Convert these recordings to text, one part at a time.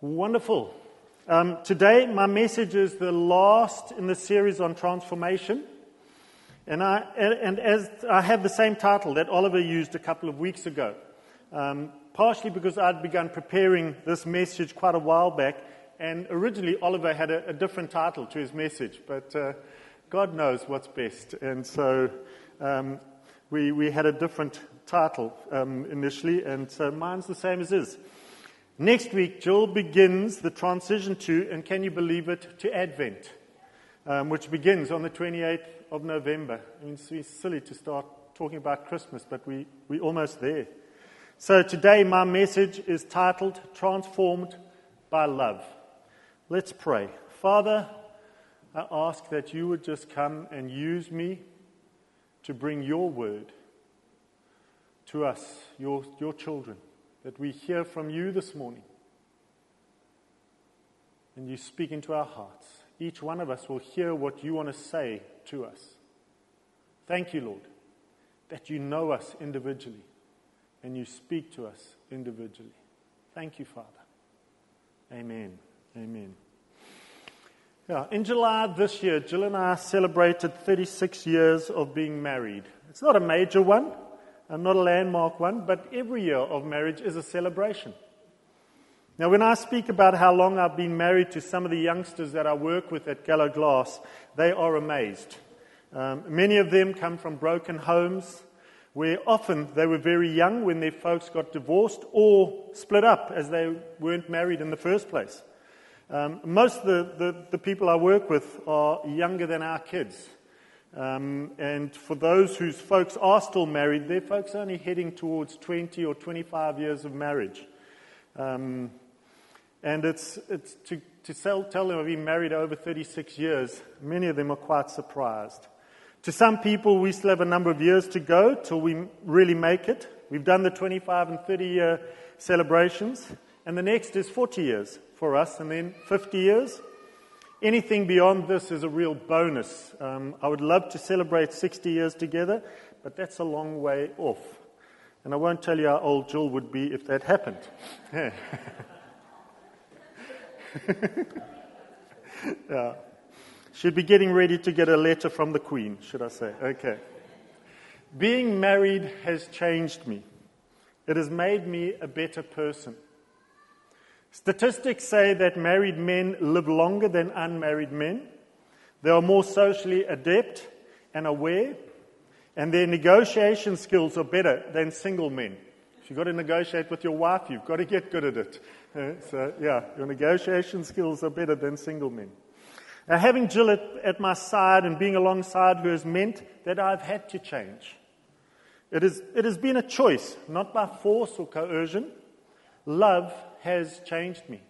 Wonderful. Um, today, my message is the last in the series on transformation. And, I, and as I have the same title that Oliver used a couple of weeks ago, um, partially because I'd begun preparing this message quite a while back. And originally, Oliver had a, a different title to his message, but uh, God knows what's best. And so um, we, we had a different title um, initially, and so mine's the same as his. Next week, Jill begins the transition to, and can you believe it, to Advent, um, which begins on the 28th of November. I mean, it's silly to start talking about Christmas, but we, we're almost there. So today, my message is titled Transformed by Love. Let's pray. Father, I ask that you would just come and use me to bring your word to us, your, your children that we hear from you this morning. And you speak into our hearts. Each one of us will hear what you want to say to us. Thank you, Lord, that you know us individually and you speak to us individually. Thank you, Father. Amen. Amen. Yeah, in July this year, Jill and I celebrated 36 years of being married. It's not a major one, and not a landmark one, but every year of marriage is a celebration. Now, when I speak about how long I've been married to some of the youngsters that I work with at Gallo Glass, they are amazed. Um, many of them come from broken homes where often they were very young when their folks got divorced or split up as they weren't married in the first place. Um, most of the, the, the people I work with are younger than our kids. Um, and for those whose folks are still married, their folks are only heading towards 20 or 25 years of marriage. Um, and it's, it's to, to tell, tell them I've been married over 36 years, many of them are quite surprised. To some people, we still have a number of years to go till we really make it. We've done the 25 and 30 year celebrations, and the next is 40 years for us, and then 50 years. Anything beyond this is a real bonus. Um, I would love to celebrate 60 years together, but that's a long way off. And I won't tell you how old Jill would be if that happened. Yeah. She'd be getting ready to get a letter from the Queen, should I say. Okay. Being married has changed me. It has made me a better person. Statistics say that married men live longer than unmarried men. They are more socially adept and aware, and their negotiation skills are better than single men. If you've got to negotiate with your wife, you've got to get good at it. Uh, so, yeah, your negotiation skills are better than single men. Now, having Jill at, at my side and being alongside her has meant that I've had to change. It, is, it has been a choice, not by force or coercion. Love has changed me.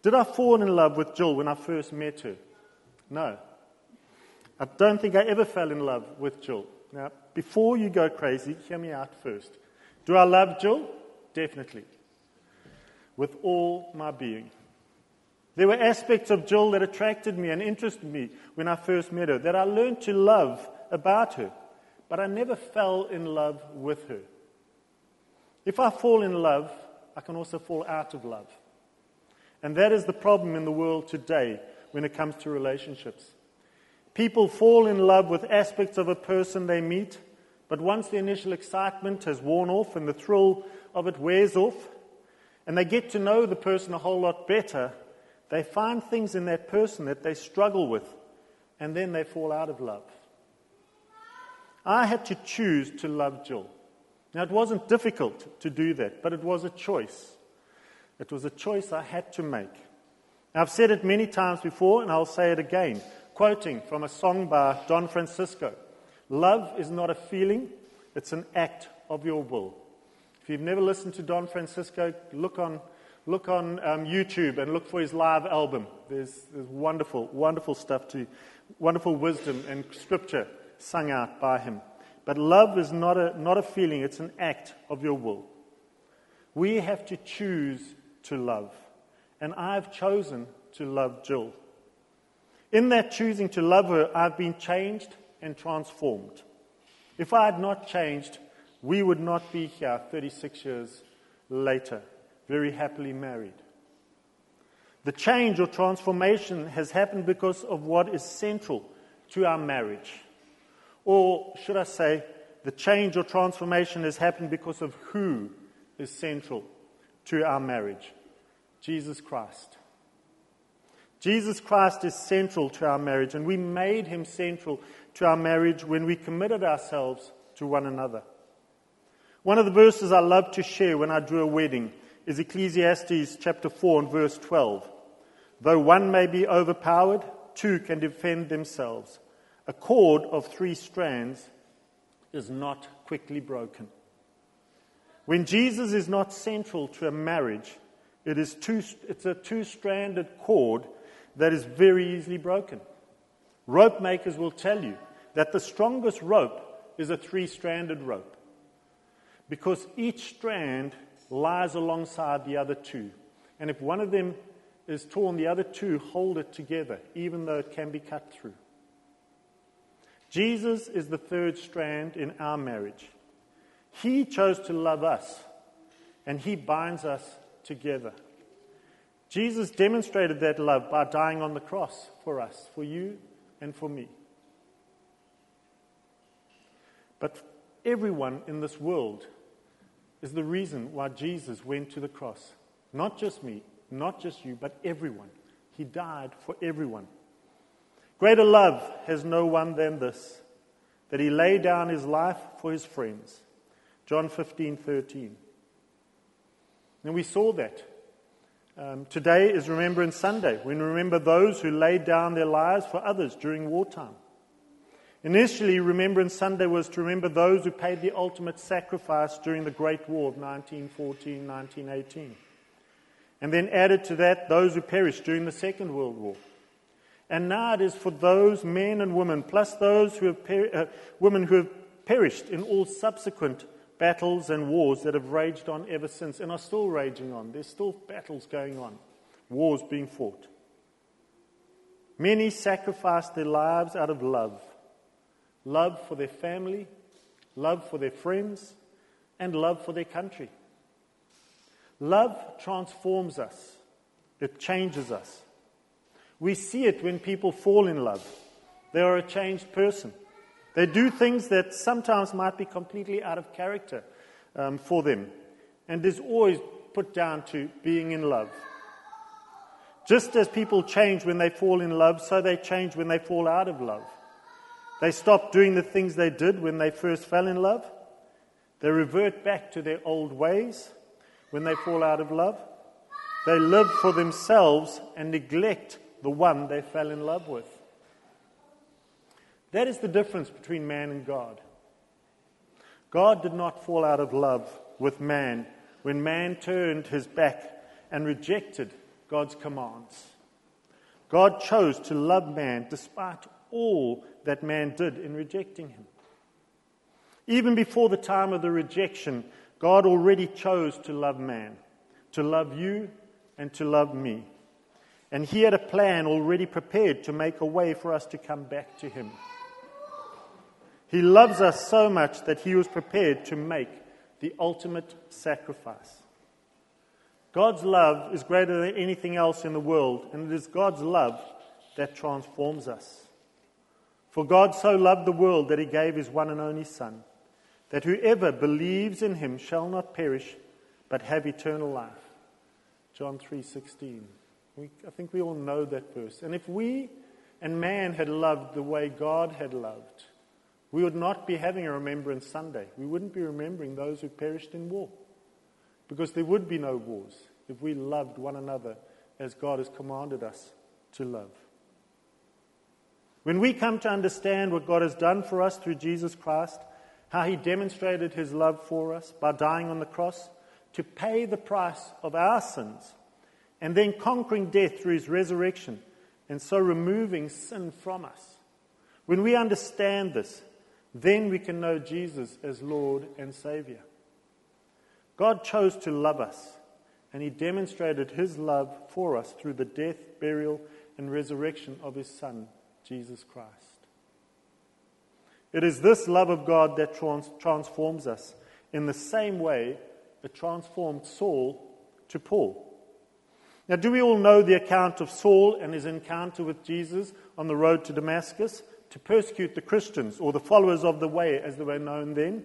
Did I fall in love with Jill when I first met her? No. I don't think I ever fell in love with Jill. Now, before you go crazy, hear me out first. Do I love Jill? Definitely. With all my being. There were aspects of Jill that attracted me and interested me when I first met her, that I learned to love about her, but I never fell in love with her. If I fall in love, I can also fall out of love. And that is the problem in the world today when it comes to relationships. People fall in love with aspects of a person they meet, but once the initial excitement has worn off and the thrill of it wears off, and they get to know the person a whole lot better, they find things in that person that they struggle with, and then they fall out of love. I had to choose to love Jill. Now, it wasn't difficult to do that, but it was a choice. It was a choice I had to make. Now, I've said it many times before, and I'll say it again, quoting from a song by Don Francisco Love is not a feeling, it's an act of your will. If you've never listened to Don Francisco, look on, look on um, YouTube and look for his live album. There's, there's wonderful, wonderful stuff to, wonderful wisdom and scripture sung out by him. But love is not a, not a feeling, it's an act of your will. We have to choose to love. And I've chosen to love Jill. In that choosing to love her, I've been changed and transformed. If I had not changed, we would not be here 36 years later, very happily married. The change or transformation has happened because of what is central to our marriage. Or should I say, the change or transformation has happened because of who is central to our marriage Jesus Christ. Jesus Christ is central to our marriage, and we made him central to our marriage when we committed ourselves to one another. One of the verses I love to share when I do a wedding is Ecclesiastes chapter 4 and verse 12. Though one may be overpowered, two can defend themselves. A cord of three strands is not quickly broken. When Jesus is not central to a marriage, it is two, it's a two stranded cord that is very easily broken. Rope makers will tell you that the strongest rope is a three stranded rope because each strand lies alongside the other two. And if one of them is torn, the other two hold it together, even though it can be cut through. Jesus is the third strand in our marriage. He chose to love us, and He binds us together. Jesus demonstrated that love by dying on the cross for us, for you and for me. But everyone in this world is the reason why Jesus went to the cross. Not just me, not just you, but everyone. He died for everyone. Greater love has no one than this, that he laid down his life for his friends. John 15, 13. And we saw that. Um, today is Remembrance Sunday. We remember those who laid down their lives for others during wartime. Initially, Remembrance Sunday was to remember those who paid the ultimate sacrifice during the Great War of 1914 1918. And then added to that those who perished during the Second World War. And now it is for those men and women, plus those who have per- uh, women who have perished in all subsequent battles and wars that have raged on ever since and are still raging on. There's still battles going on, wars being fought. Many sacrificed their lives out of love love for their family, love for their friends, and love for their country. Love transforms us, it changes us. We see it when people fall in love. They are a changed person. They do things that sometimes might be completely out of character um, for them. And is always put down to being in love. Just as people change when they fall in love, so they change when they fall out of love. They stop doing the things they did when they first fell in love. They revert back to their old ways when they fall out of love. They live for themselves and neglect the one they fell in love with. That is the difference between man and God. God did not fall out of love with man when man turned his back and rejected God's commands. God chose to love man despite all that man did in rejecting him. Even before the time of the rejection, God already chose to love man, to love you and to love me. And he had a plan already prepared to make a way for us to come back to him. He loves us so much that he was prepared to make the ultimate sacrifice. God's love is greater than anything else in the world, and it is God's love that transforms us. For God so loved the world that he gave his one and only Son, that whoever believes in him shall not perish, but have eternal life. John 3:16. I think we all know that verse. And if we and man had loved the way God had loved, we would not be having a Remembrance Sunday. We wouldn't be remembering those who perished in war. Because there would be no wars if we loved one another as God has commanded us to love. When we come to understand what God has done for us through Jesus Christ, how he demonstrated his love for us by dying on the cross to pay the price of our sins, and then conquering death through his resurrection, and so removing sin from us. When we understand this, then we can know Jesus as Lord and Savior. God chose to love us, and He demonstrated His love for us through the death, burial, and resurrection of His Son, Jesus Christ. It is this love of God that trans- transforms us in the same way it transformed Saul to Paul. Now, do we all know the account of Saul and his encounter with Jesus on the road to Damascus to persecute the Christians or the followers of the way as they were known then?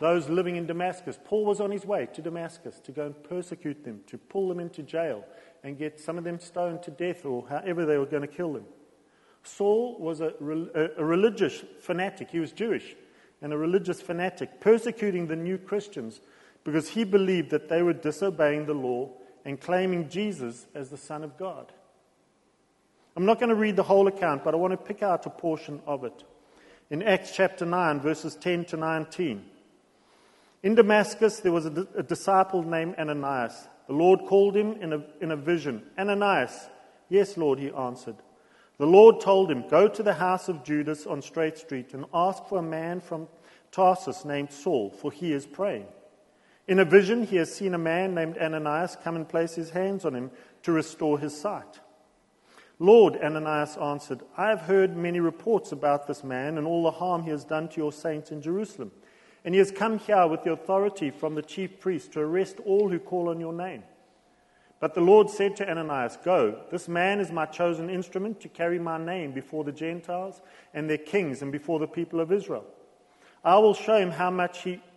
Those living in Damascus. Paul was on his way to Damascus to go and persecute them, to pull them into jail and get some of them stoned to death or however they were going to kill them. Saul was a, a, religious fanatic. He was Jewish and a religious fanatic, persecuting the new Christians because he believed that they were disobeying the law and claiming Jesus as the Son of God. I'm not going to read the whole account, but I want to pick out a portion of it. In Acts chapter 9, verses 10 to 19. In Damascus, there was a, a disciple named Ananias. The Lord called him in a, in a vision. Ananias. Yes, Lord, he answered. The Lord told him, Go to the house of Judas on Straight Street and ask for a man from Tarsus named Saul, for he is praying. In a vision, he has seen a man named Ananias come and place his hands on him to restore his sight. Lord, Ananias answered, I have heard many reports about this man and all the harm he has done to your saints in Jerusalem. And he has come here with the authority from the chief priest to arrest all who call on your name. But the Lord said to Ananias, Go, this man is my chosen instrument to carry my name before the Gentiles and their kings and before the people of Israel. I will show him how much he,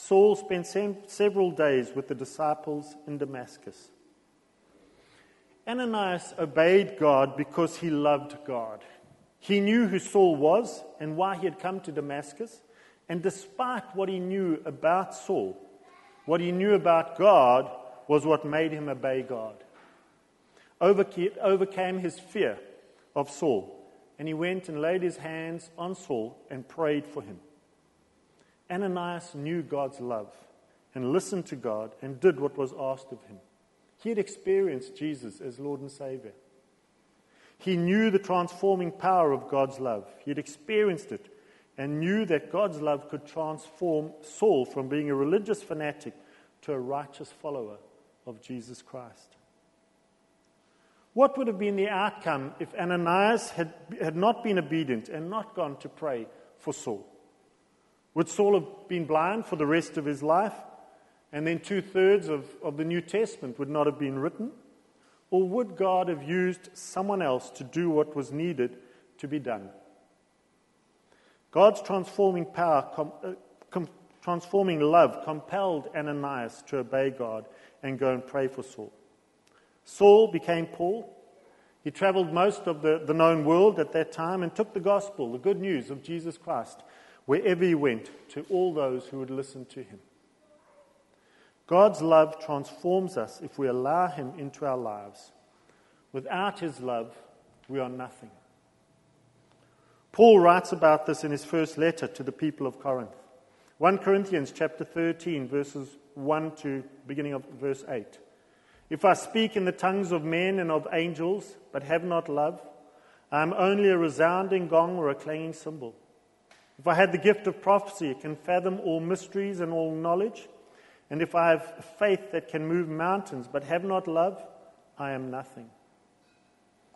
Saul spent several days with the disciples in Damascus. Ananias obeyed God because he loved God. He knew who Saul was and why he had come to Damascus. And despite what he knew about Saul, what he knew about God was what made him obey God overcame his fear of Saul, and he went and laid his hands on Saul and prayed for him. Ananias knew God's love and listened to God and did what was asked of him. He had experienced Jesus as Lord and Savior. He knew the transforming power of God's love. He had experienced it and knew that God's love could transform Saul from being a religious fanatic to a righteous follower of Jesus Christ. What would have been the outcome if Ananias had, had not been obedient and not gone to pray for Saul? Would Saul have been blind for the rest of his life? And then two thirds of, of the New Testament would not have been written? Or would God have used someone else to do what was needed to be done? God's transforming power, com, uh, com, transforming love compelled Ananias to obey God and go and pray for Saul. Saul became Paul. He traveled most of the, the known world at that time and took the gospel, the good news of Jesus Christ, wherever he went, to all those who would listen to him. God's love transforms us if we allow him into our lives. Without his love, we are nothing. Paul writes about this in his first letter to the people of Corinth. 1 Corinthians chapter 13 verses 1 to beginning of verse 8. If I speak in the tongues of men and of angels, but have not love, I am only a resounding gong or a clanging cymbal. If I had the gift of prophecy, it can fathom all mysteries and all knowledge, and if I have faith that can move mountains, but have not love, I am nothing.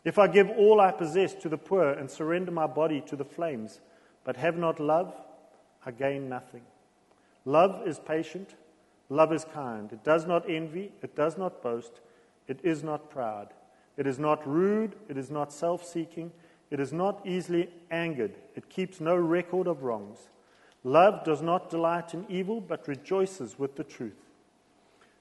If I give all I possess to the poor and surrender my body to the flames, but have not love, I gain nothing. Love is patient. Love is kind. It does not envy. It does not boast. It is not proud. It is not rude. It is not self seeking. It is not easily angered. It keeps no record of wrongs. Love does not delight in evil, but rejoices with the truth.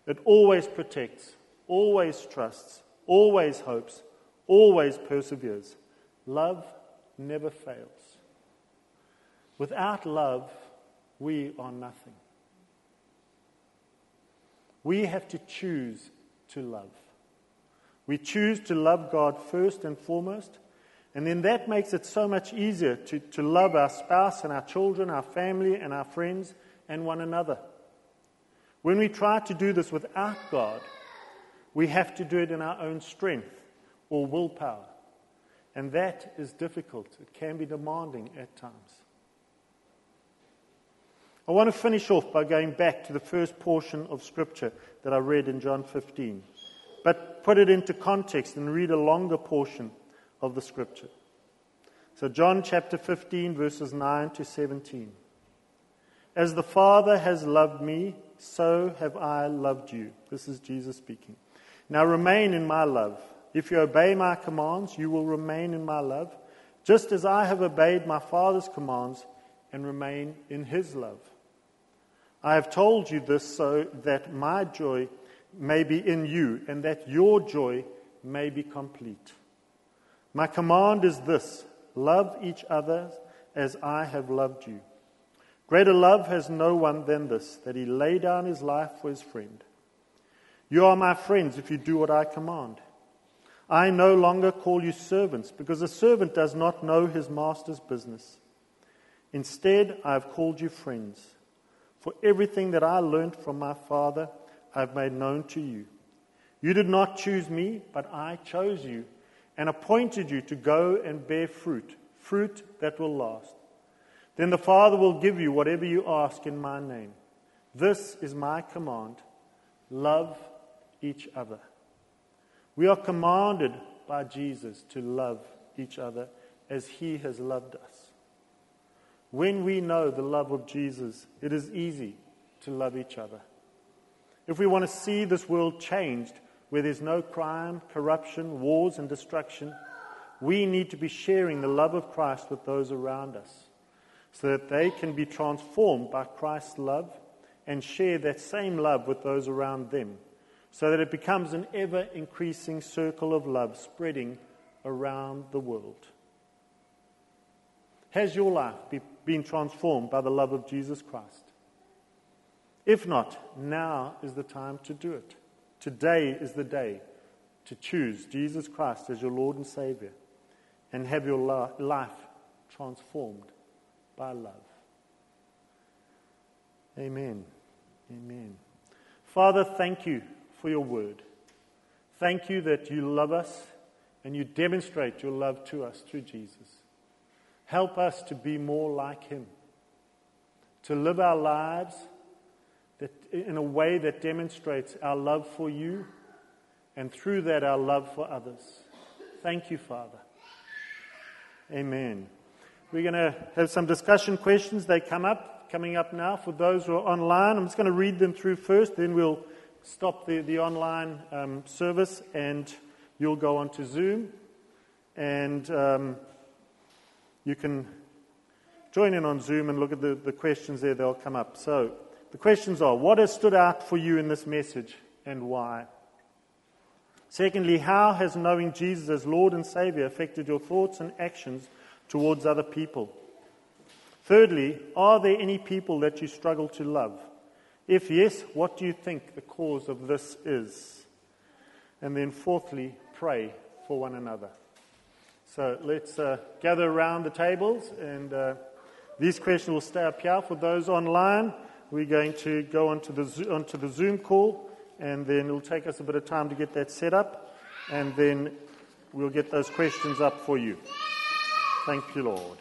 It always protects, always trusts, always hopes, always perseveres. Love never fails. Without love, we are nothing. We have to choose to love. We choose to love God first and foremost, and then that makes it so much easier to, to love our spouse and our children, our family and our friends, and one another. When we try to do this without God, we have to do it in our own strength or willpower. And that is difficult. It can be demanding at times. I want to finish off by going back to the first portion of Scripture that I read in John 15, but put it into context and read a longer portion of the Scripture. So, John chapter 15, verses 9 to 17. As the Father has loved me, so have I loved you. This is Jesus speaking. Now remain in my love. If you obey my commands, you will remain in my love, just as I have obeyed my Father's commands and remain in his love. I have told you this so that my joy may be in you and that your joy may be complete. My command is this love each other as I have loved you. Greater love has no one than this, that he lay down his life for his friend. You are my friends if you do what I command. I no longer call you servants, because a servant does not know his master's business. Instead, I have called you friends. For everything that I learned from my Father, I have made known to you. You did not choose me, but I chose you and appointed you to go and bear fruit, fruit that will last. Then the Father will give you whatever you ask in my name. This is my command love each other. We are commanded by Jesus to love each other as he has loved us. When we know the love of Jesus, it is easy to love each other. If we want to see this world changed, where there's no crime, corruption, wars, and destruction, we need to be sharing the love of Christ with those around us so that they can be transformed by Christ's love and share that same love with those around them, so that it becomes an ever increasing circle of love spreading around the world. Has your life be, been transformed by the love of Jesus Christ? If not, now is the time to do it. Today is the day to choose Jesus Christ as your Lord and Savior and have your life transformed by love. Amen. Amen. Father, thank you for your word. Thank you that you love us and you demonstrate your love to us through Jesus. Help us to be more like him, to live our lives that, in a way that demonstrates our love for you and through that our love for others. Thank you, Father. Amen. We're going to have some discussion questions. They come up, coming up now for those who are online. I'm just going to read them through first, then we'll stop the, the online um, service and you'll go on to Zoom and um, you can join in on Zoom and look at the, the questions there, they'll come up. So the questions are what has stood out for you in this message and why? Secondly, how has knowing Jesus as Lord and Savior affected your thoughts and actions? towards other people? Thirdly, are there any people that you struggle to love? If yes, what do you think the cause of this is? And then, fourthly, pray for one another. So let's uh, gather around the tables, and uh, these questions will stay up here. For those online, we're going to go onto the, onto the Zoom call, and then it'll take us a bit of time to get that set up, and then we'll get those questions up for you. Thank you, Lord.